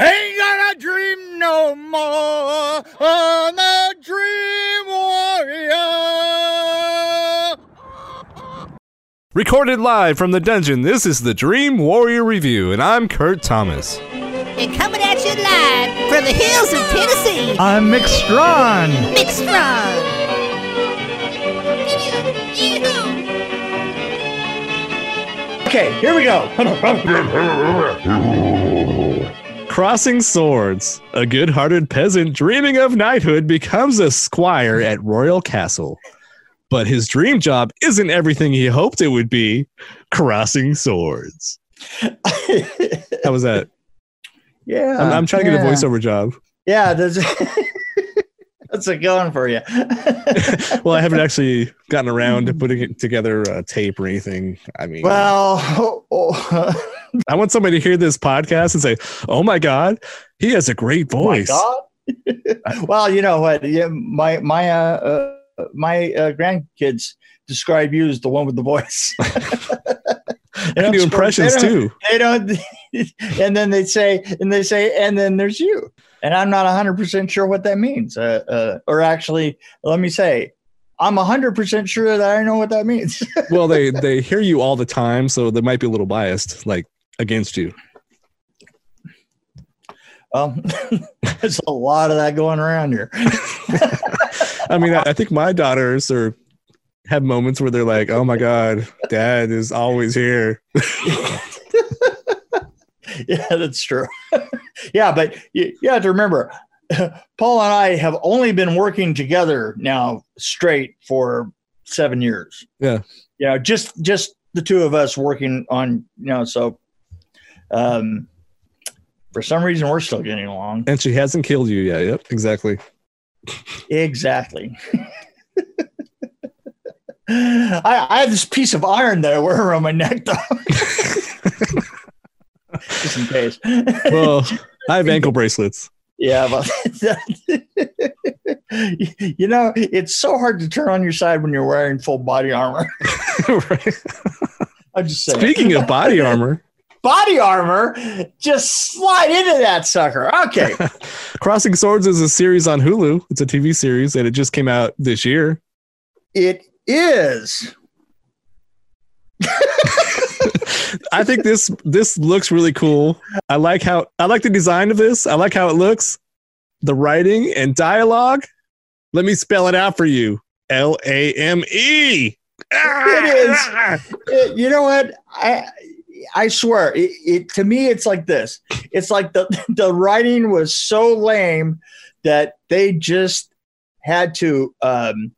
Ain't gonna dream no more on the Dream Warrior. Recorded live from the dungeon, this is the Dream Warrior Review, and I'm Kurt Thomas. And coming at you live from the hills of Tennessee, I'm Mick Strawn. Mick Strong. Okay, here we go. Crossing swords. A good hearted peasant dreaming of knighthood becomes a squire at Royal Castle. But his dream job isn't everything he hoped it would be crossing swords. How was that? yeah, I'm, I'm trying to get a voiceover job. Yeah, that's that's going for you. Well, I haven't actually gotten around to putting it together uh, tape or anything. I mean, well, oh, I want somebody to hear this podcast and say, "Oh my god, he has a great voice." God. well, you know what? Yeah, my my uh, uh my uh, grandkids describe you as the one with the voice. I can do impressions they too. They don't, and then they say, and they say, and then there's you. And I'm not 100% sure what that means. Uh, uh, or actually, let me say, I'm 100% sure that I know what that means. Well, they they hear you all the time, so they might be a little biased, like against you. well, um, there's a lot of that going around here. I mean, I, I think my daughters are have moments where they're like, "Oh my god, Dad is always here." yeah, that's true. yeah, but you, you have to remember, Paul and I have only been working together now straight for seven years. Yeah. You know, just just the two of us working on, you know, so um for some reason we're still getting along. And she hasn't killed you yet. Yep, exactly. Exactly. I, I have this piece of iron that I wear around my neck though. just in case. Well, I have ankle bracelets. Yeah, but you know, it's so hard to turn on your side when you're wearing full body armor. Right. I'm just saying. Speaking of body armor, body armor, just slide into that sucker. Okay. Crossing Swords is a series on Hulu. It's a TV series, and it just came out this year. it is. I think this this looks really cool. I like how I like the design of this. I like how it looks. The writing and dialogue. Let me spell it out for you. L A M E. It is. Ah! It- you know what? I I swear, it, it to me it's like this. It's like the the writing was so lame that they just had to um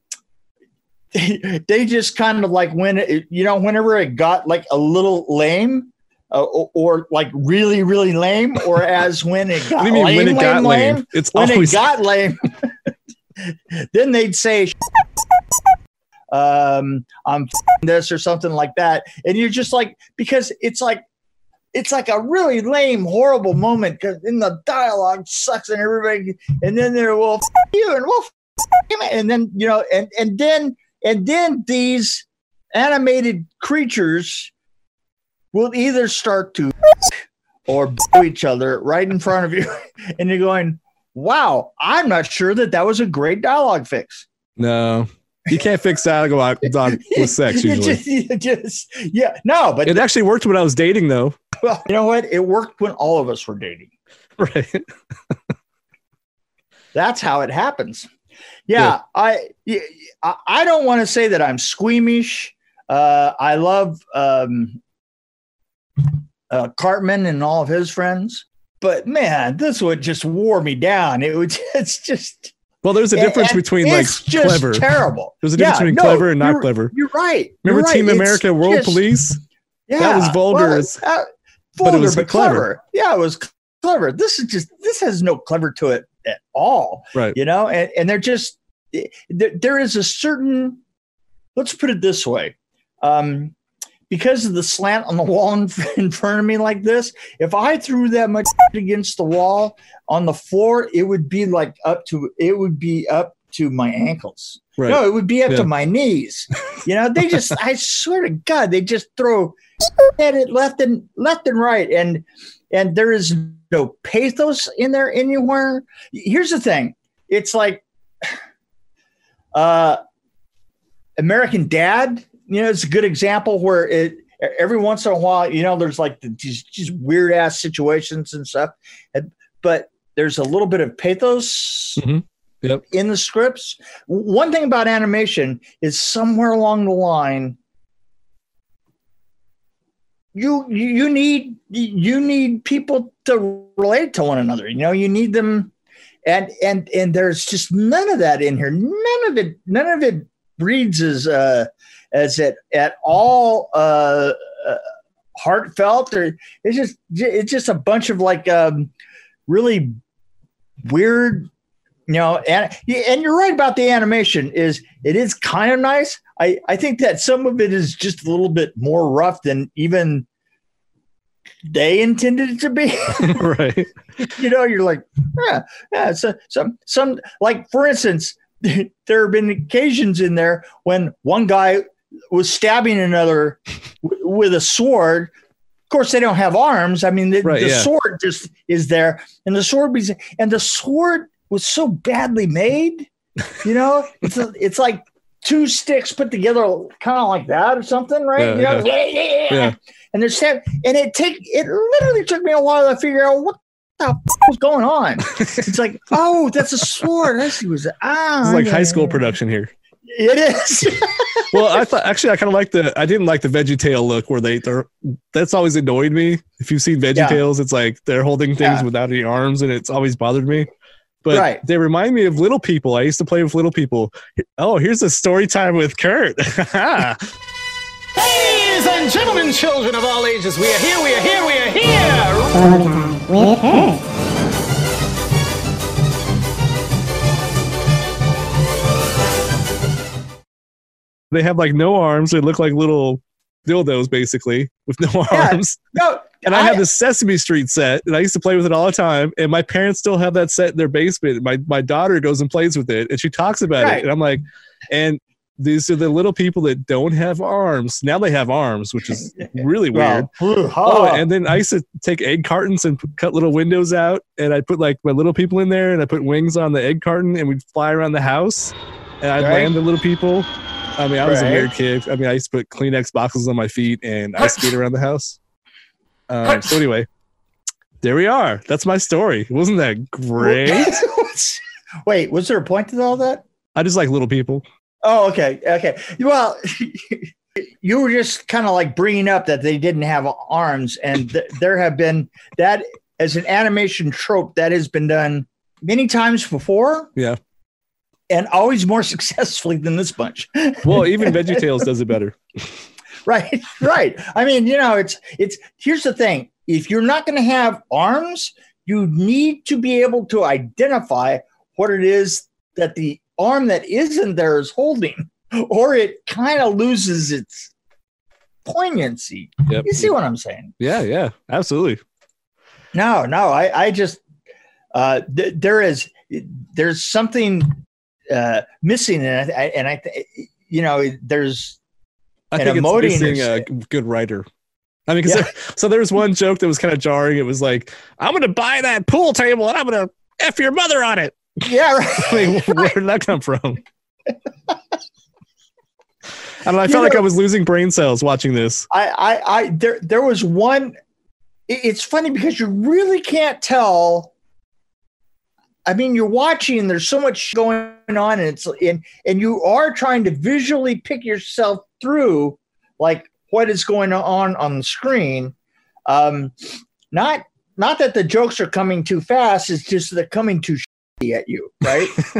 they just kind of like when it, you know whenever it got like a little lame uh, or, or like really really lame or as when it got What do you mean lame, when it lame, got lame? lame, It's when always it got lame, then they'd say, um, "I'm this" or something like that, and you're just like, because it's like, it's like a really lame, horrible moment because in the dialogue sucks and everybody, and then they're well, f- you and well, f- him," and then you know, and and then and then these animated creatures will either start to or boo each other right in front of you, and you're going, "Wow, I'm not sure that that was a great dialogue fix." no. You can't fix dialogue with sex usually. just, just, yeah, no, but It actually worked when I was dating though. well, you know what? It worked when all of us were dating. Right. That's how it happens. Yeah, I, I don't want to say that I'm squeamish. Uh, I love um, uh, Cartman and all of his friends, but man, this would just wore me down. It would, it's just Well, there's a difference and between like just clever. terrible. There's a difference Yeah, between no, clever and not clever. You're right. Remember You're right. Team It's America World just- Police? Yeah, that was vulgar well, as- uh, but it was but clever. clever. Yeah, it was clever. This is just this has no clever to it at all. Right. You know, and, and they're just there, there is a certain. Let's put it this way, um, because of the slant on the wall in, in front of me like this. If I threw that much against the wall on the floor, it would be like up to it would be up to my ankles. Right. No, it would be up Yeah. to my knees. You know, they just, I swear to God, they just throw at it left and left and right, and and there is no pathos in there anywhere. Here's the thing: it's like, uh, American Dad. You know, it's a good example where it every once in a while, you know, there's like these just weird ass situations and stuff, and, but there's a little bit of pathos Mhm. Yep. in the scripts. One thing about animation is somewhere along the line, you you you need you need people to relate to one another. You know, you need them, and and and there's just none of that in here. None of it. None of it reads as uh as it at all uh, uh heartfelt or it's just it's just a bunch of like um really weird you know and and you're right about the animation is it is kind of nice i i think that some of it is just a little bit more rough than even they intended it to be right. you know you're like yeah yeah so some some like for instance there have been occasions in there when one guy was stabbing another w- with a sword of course they don't have arms. I mean the, Right, the yeah. sword just is there. And the sword be and the sword was so badly made you know? It's a, it's like two sticks put together kind of like that or something right? Yeah, you know? Yeah. and they're and it take it literally took me a while to figure out what the f- was going on. It's like oh that's a sword. I see was ah It's like high school production here. It is Well, I thought actually I kind of like the I didn't like the Veggie Tale look where they they're that's always annoyed me. If you've seen Veggie Yeah. Tales, it's like they're holding things Yeah. without any arms, and it's always bothered me. But Right. they remind me of little people. I used to play with little people. Oh, here's a story time with Kurt. Ladies and gentlemen, children of all ages, we are here, we are here, we are here. with her. They have like no arms. They look like little dildos basically with no Yeah. arms. no And I, have this Sesame Street set, and I used to play with it all the time. And my parents still have that set in their basement. My my daughter goes and plays with it, and she talks about Right. it. And I'm like, and these are the little people that don't have arms. Now they have arms, which is really weird. well, Oh, oh, and then I used to take egg cartons and p- cut little windows out, and I'd put like my little people in there, and I put wings on the egg carton, and we'd fly around the house, and I'd Right. land the little people. I mean, I was a weird kid. I mean, I used to put Kleenex boxes on my feet, and I skate around the house. Um, so anyway, there we are. That's my story. Wasn't that great? wait was there a point to all that I just like little people. oh okay okay well you were just kind of like bringing up that they didn't have arms and th- there have been that as an animation trope that has been done many times before Yeah. And always more successfully than this bunch Well, even VeggieTales does it better. right right i mean you know it's it's here's the thing if you're not going to have arms you need to be able to identify what it is that the arm that isn't there is holding or it kind of loses its poignancy Yep. you see what i'm saying Yeah, yeah, absolutely. no no i i just uh th- there is there's something uh missing and i and i you know there's I think it's missing a good writer. I mean, 'cause Yeah. there- so there was one joke that was kind of jarring. It was like, "I'm going to buy that pool table and I'm going to f your mother on it." yeah right. I mean, where did that come from? I know. I felt like I was losing brain cells watching this. I, I, I, there, there was one. it- It's funny because you really can't tell. I mean, you're watching, and there's so much going on, and it's and and you are trying to visually pick yourself through, like what is going on on the screen. Um, not not that the jokes are coming too fast; it's just they're coming too shitty at you, right?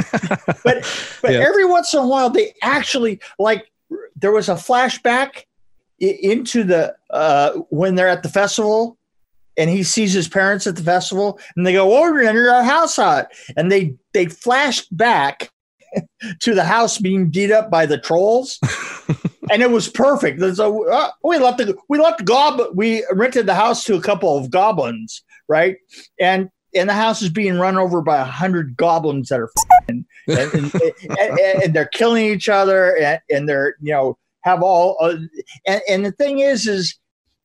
but but Yeah. every once in a while they actually like there was a flashback into the uh when they're at the festival and he sees his parents at the festival and they go oh we're in our house out and they they flashed back to the house being beat up by the trolls. And it was perfect. There's a, uh, we left the we left the gob we rented the house to a couple of goblins right? And and the house is being run over by a hundred goblins that are and, and, and, and- and they're killing each other and, and they're you know have all uh, and, and the thing is is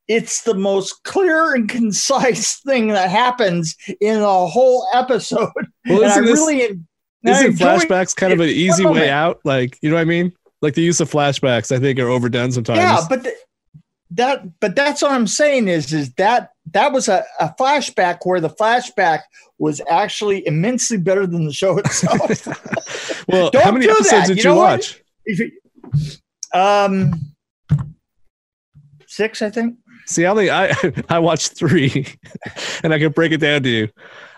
it's the most clear and concise thing that happens in the whole episode. Well, isn't this- really en- I Isn't flashbacks kind of an easy way out? Like, you know what I mean? Like the use of flashbacks, I think, are overdone sometimes. Yeah, but the, that but that's what I'm saying is is that that was a, a flashback where the flashback was actually immensely better than the show itself. well, Don't how many episodes that. did You you, know watch? Um six, I think. See, I only I I watched three, and I can break it down to you.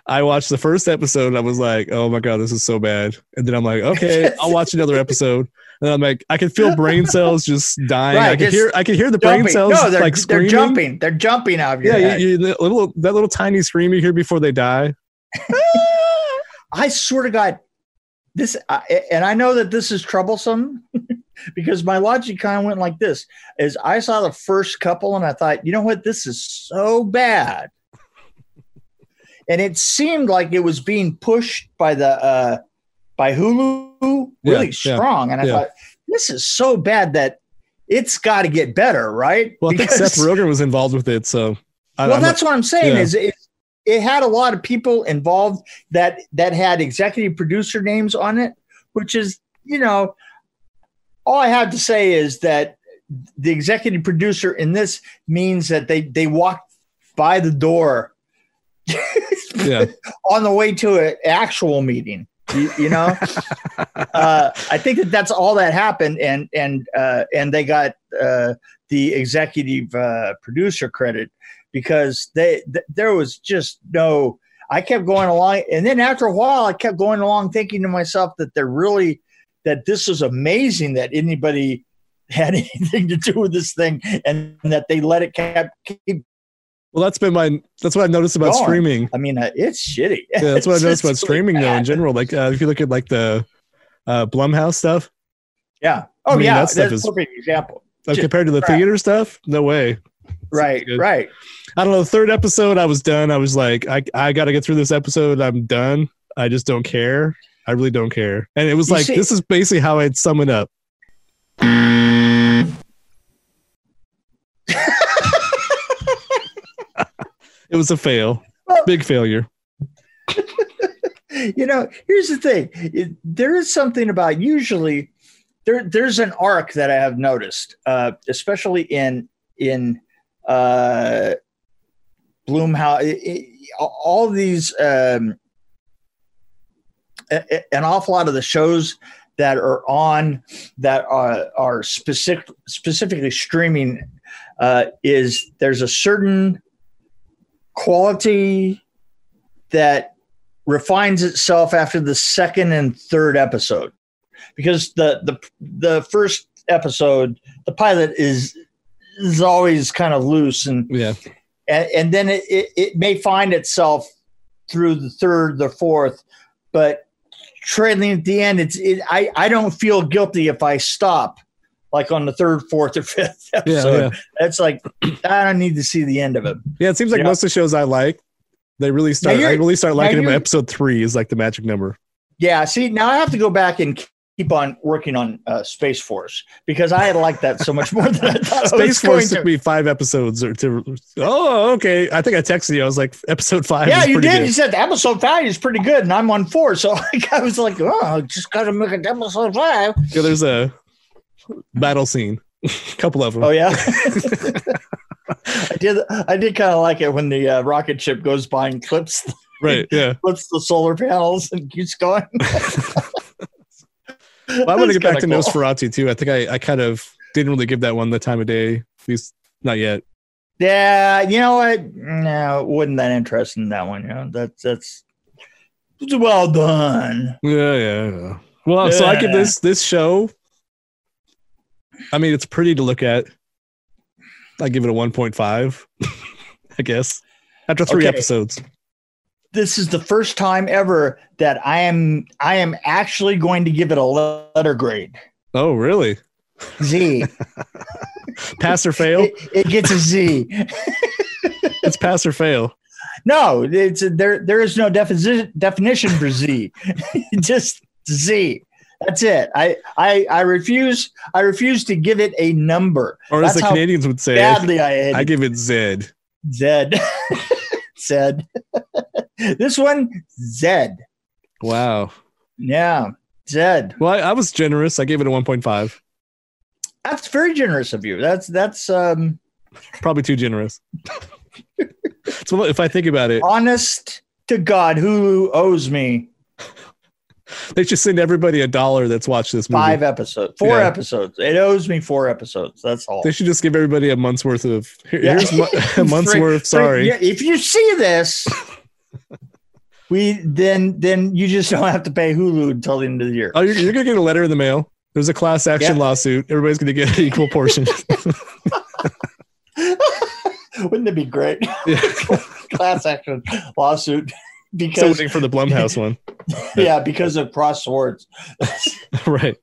I watched the first episode. And I was like, "Oh my god, this is so bad," and then I'm like, "Okay, I'll watch another episode." And I'm like, I can feel brain cells just dying. I Right, can hear I can hear the brain cells No, they're, like they're jumping. They're jumping out of your Yeah, you, you, the little that little tiny scream you hear before they die. I swear to God, this, I, and I know that this is troublesome because my logic kind of went like this: is I saw the first couple and I thought, you know what, this is so bad, and it seemed like it was being pushed by the uh, by Hulu really Yeah, yeah, strong, and I yeah. thought this is so bad that it's got to get better, right? Well, I think Because- Seth Rogen was involved with it, so I, well, I'm that's what I'm saying. yeah. Is it, it had a lot of people involved that that had executive producer names on it, which is you know, all I have to say is that the executive producer in this means that they they walked by the door yeah, on the way to an actual meeting. You, you know, uh, I think that that's all that happened, and and uh, and they got uh, the executive uh, producer credit because they th- there was just no. I kept going along, and then after a while, I kept going along, thinking to myself that they're really that this is amazing that anybody had anything to do with this thing, and that they let it kept keep. well, that's been my that's what I've noticed about Going. streaming. I mean, uh, it's shitty. Yeah, that's what I've noticed about just really streaming though in general. Like uh, if you look at like the uh, Blumhouse stuff Yeah. Oh I mean, yeah, that stuff that's is- a perfect example. uh, Ju- compared to the crap. theater stuff, no way. Right, right. I don't know. Third episode, I was done. I was like, I I got to get through this episode. I'm done. I just don't care. I really don't care. And it was You like see- this is basically how I'd sum it up. It was a fail, Well- big failure. you know, here's the thing. It- there is something about usually there there's an arc that I have noticed, uh, especially in in uh Blumhouse all these um a- an awful lot of the shows that are on that are, are specific specifically streaming uh, is there's a certain quality that refines itself after the second and third episode. Because the the the first episode the pilot is is always kind of loose and Yeah, and, and then it, it, it may find itself through the third the fourth but trailing at the end it's it, I, I don't feel guilty if i stop like on the third fourth or fifth yeah, episode yeah. it's like i don't need to see the end of it Yeah, it seems like Yeah. most of the shows I like, they really start. I really start liking them. Episode three is like the magic number. Yeah, see, now I have to go back and keep on working on uh, Space Force because I had liked that so much more than I thought Space Force took to. me five episodes or to. Oh, okay. I think I texted you. I was like, episode five. Yeah, you did. good. You said episode five is pretty good, and I'm on four, so I was like, "Oh, just gotta make it episode five. Yeah, there's a battle scene. A couple of them. Oh yeah, I did. I did kind of like it when the uh, rocket ship goes by and clips Right. Yeah. clips the solar panels and keeps going. Well, I want to get back to cool. Nosferatu too. I think I, I kind of didn't really give that one the time of day. At least not yet. Yeah, you know what? No, wasn't that interesting in that one. You know, that's that's it's well done. Yeah, yeah. yeah. Well, so I give this this show. I mean, it's pretty to look at. I give it a 1.5, I guess. After three Okay. episodes. This is the first time ever that I am I am actually going to give it a letter grade. Oh, really? Z. Pass or fail? it, it gets a Z. it's pass or fail. No, it's there. There is no definition definition for Z. Just Z. That's it. I, I I refuse. I refuse to give it a number. Or as That's the Canadians would say, Badly, I I give it Zed. Zed. Zed. this one, Zed. Wow. Yeah, Zed. Well, I, I was generous. I gave it a 1.5. That's very generous of you. That's that's um Probably too generous. so if I think about it, honest to God. Hulu owes me they should send everybody a dollar that's watched this movie. five episodes, four Yeah. episodes. It owes me four episodes. That's all. They should just give everybody a month's worth of. Here, Yeah. Here's a month's Three- worth. Sorry. if you see this, we then then you just don't have to pay Hulu until the end of the year. Oh, you're, you're gonna get a letter in the mail. There's a class action Yeah. lawsuit. Everybody's gonna get an equal portion. Wouldn't it be great? Yeah. Class action lawsuit because waiting for the Blumhouse one. yeah, because of cross swords. right.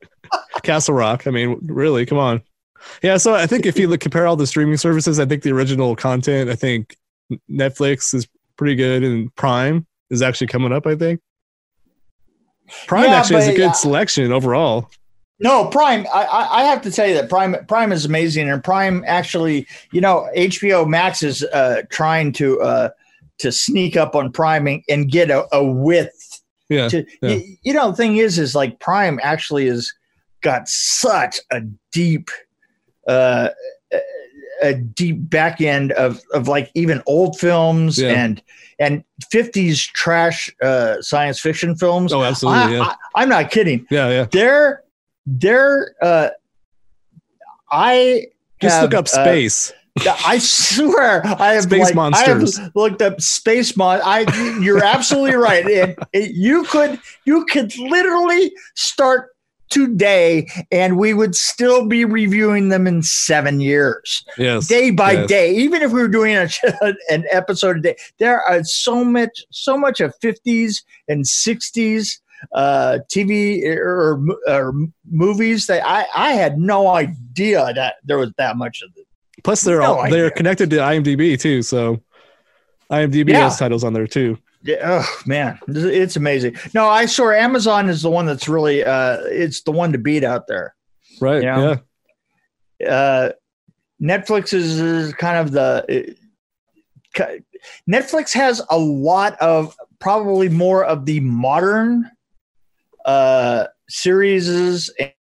Castle Rock. I mean, really, come on. Yeah, so I think if you look, compare all the streaming services, I think the original content, I think Netflix is pretty good, and Prime is actually coming up. I think Prime Yeah, actually has a good uh, selection overall. No, Prime. I, I I have to tell you that Prime Prime is amazing, and Prime actually, you know, HBO Max is uh, trying to uh, to sneak up on priming and, get a, a width. Yeah, To, yeah. you, you know, the thing is, is like Prime actually has got such a deep, uh, a- deep back end of of like even old films Yeah. and and fifties trash uh, science fiction films. Oh, absolutely. I, yeah, I'm not kidding yeah, yeah. they're they're uh i Just have, look up uh, space. I swear i have Space like, monsters. i have looked up space mon i you're absolutely right and it- you could you could literally start today and we would still be reviewing them in seven years yes. day by yes. day even if we were doing a, an episode a day there are so much so much of 50s and 60s uh tv or, or movies that i i had no idea that there was that much of it Plus, they're No all they're connected to IMDb too. So IMDb Yeah. has titles on there too. yeah, oh man it's amazing no i saw amazon is the one that's really uh it's the one to beat out there Right. Yeah. Yeah. uh, Netflix is, is kind of the it- Netflix has a lot of probably more of the modern uh, series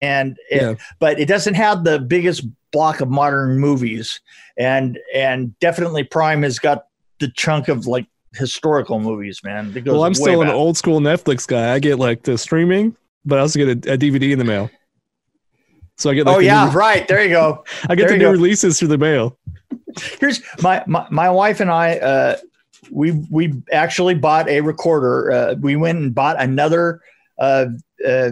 and it- Yeah. but it doesn't have the biggest block of modern movies and and definitely Prime has got the chunk of like historical movies man Well, I'm still an old school Netflix guy. I get like the streaming, but I also get a, a DVD in the mail. So I get like oh yeah new, right there you go I get there the new go. releases through the mail. here's my, my my wife and I uh we we actually bought a recorder uh we went and bought another uh, uh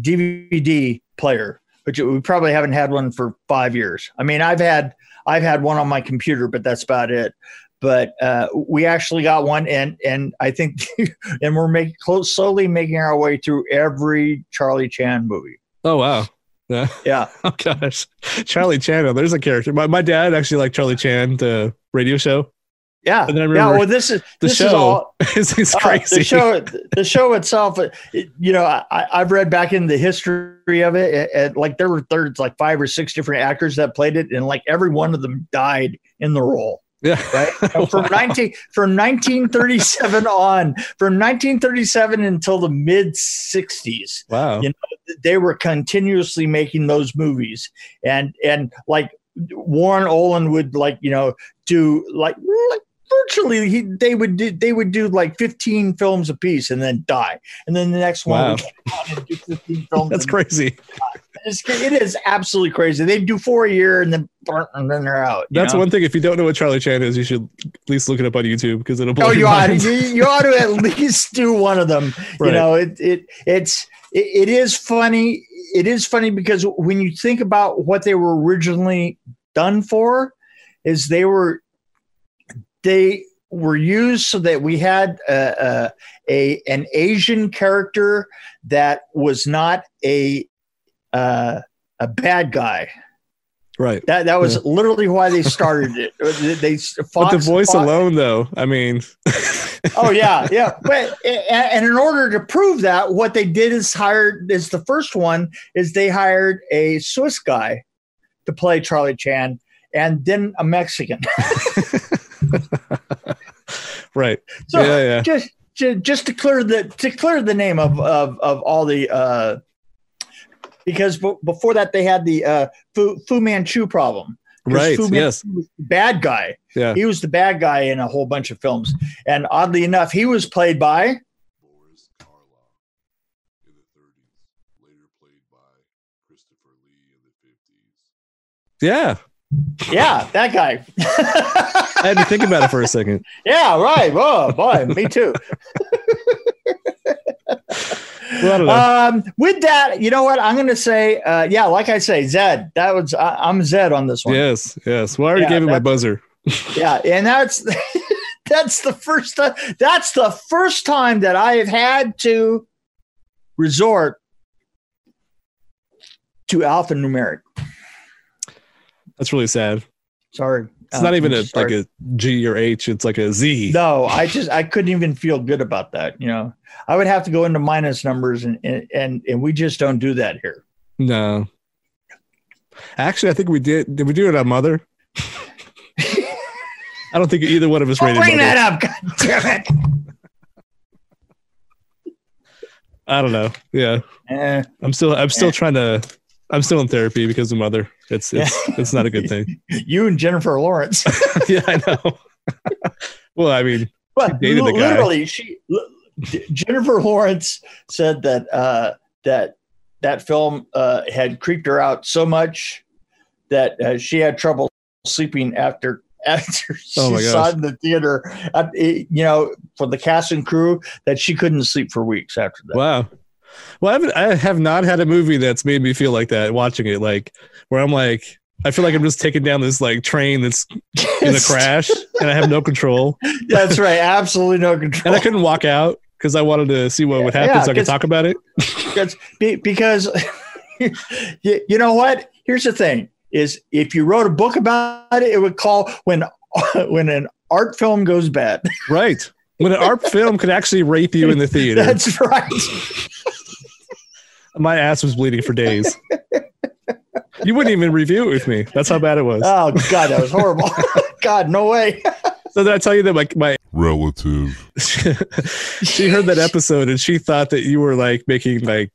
DVD player which we probably haven't had one for 5 years I mean I've had I've had one on my computer but that's about it but uh we actually got one and and I think and we're making close slowly making our way through every Charlie Chan movie Oh wow. Yeah. yeah Oh gosh. Charlie Chan. oh, There's a character. My, my dad actually liked Charlie Chan, the radio show. Yeah And then I yeah well this is the this is show. all it's, it's Uh, crazy. the show, the show itself, it, you know, I, I've read back in the history of it, it, it- like there were there's like five or six different actors that played it, and like every one of them died in the role. yeah. Right from nineteen from 1937 on, from 1937 until the mid 60s, Wow. You know, they were continuously making those movies, and and like Warner Oland would like you know do like like virtually he, they would do they would do like 15 films a piece and then die and then the next one Wow. would come on and do 15 films That's crazy. it is absolutely crazy they do four a year and then and then they're out That's know? one thing. If you don't know what Charlie Chan is, you should at least look it up on YouTube because it'll blow Oh, you ought, you, you ought to at least do one of them. You know, it it it's it, it is funny. It is funny because when you think about what they were originally done for, is they were they were used so that we had a, a, a an Asian character that was not a uh, a bad guy. Right. That that was literally why they started it. They, they But the voice Fox- alone, though, I mean, Oh yeah, yeah. But and in order to prove that, what they did is hired is the first one is they hired a Swiss guy to play Charlie Chan, and then a Mexican. right. So yeah, yeah. just, just to clear the to clear the name of of, of all the uh because b- before that they had the uh Fu, Fu Manchu problem. Right. Fu Manchu Yes. bad guy. Yeah. He was the bad guy in a whole bunch of films. And oddly enough, he was played by Boris Karloff in the 30s, later played by Christopher Lee in the 50s. Yeah. Yeah, that guy. I had to think about it for a second. yeah, right. Whoa, boy, me too. Well, I don't know. Um, with that, you know what? I'm going to say, uh, yeah, like I say, Zed. That was I, I'm Zed on this one. yes. Yes. Well, I already Yeah, gave him my buzzer. Yeah, and that's that's the first time. That's the first time that I have had to resort to alphanumeric. That's really sad. Sorry, It's not even a like a G or H. It's like a Z. No, I just I couldn't even feel good about that. You know, I would have to go into minus numbers, and and and, we just don't do that here. No. Actually, I think we did. Did we do it on Mother? I don't think either one of us Don't rated bring Mother. that up, God damn it! I don't know. Yeah, Eh, I'm still. I'm still Yeah. trying to. I'm still in therapy because of Mother. It's it's it's not a good thing. you and Jennifer Lawrence. yeah, I know. well, I mean, But dated the guy. literally, she l- Jennifer Lawrence said that uh, that that film uh, had creeped her out so much that uh, she had trouble sleeping after after she Oh saw it in the theater. Uh, it- you know, for the cast and crew, that she couldn't sleep for weeks after that. wow. Well, I haven't. I have not had a movie that's made me feel like that watching it. Like where I'm like, I feel like I'm just taking down this like train that's in a crash, and I have no control, That's right. Absolutely no control. and I couldn't walk out because I wanted to see what would happen Yeah, so I could talk about it. Because, because you, you know what? Here's the thing: is if you wrote a book about it, it would call when when an art film goes bad. Right. When an art film could actually rape you in the theater, That's right. My ass was bleeding for days. You wouldn't even review it with me. That's how bad it was. Oh God, that was horrible. God, no way. So did I tell you that my my Relative. she heard that episode and she thought that you were like making like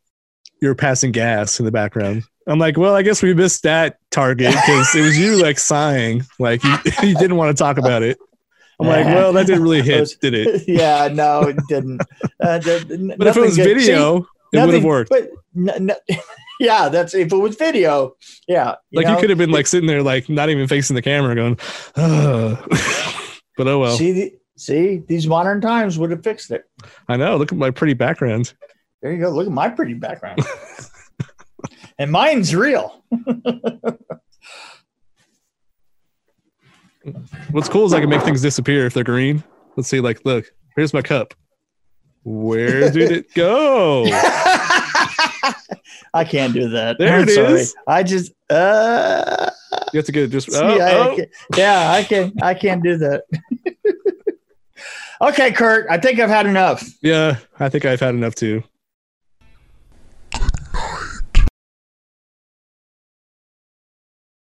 you were passing gas in the background. I'm like, well, I guess we missed that target because it was you like sighing, like you, you didn't want to talk about it. I'm like, well, that didn't really hit, did it? yeah, no, it didn't. Uh, th- n- But if it was video, See, it would have worked. But n- n- yeah, that's if it was video. Yeah, Like know, you could have been like sitting there, like not even facing the camera, going, but oh well. see the, see these modern times would have fixed it. I know. Look at my pretty background. There you go. Look at my pretty background. and mine's real. What's cool is I can make things disappear if they're green. Let's see, like, look, here's my cup. Where did it go? I can't do that. There I'm it sorry. is. I just uh You have to get it just. Oh, I oh. can't- yeah, I can I can't do that. okay, Kurt, I think I've had enough. Yeah, I think I've had enough too.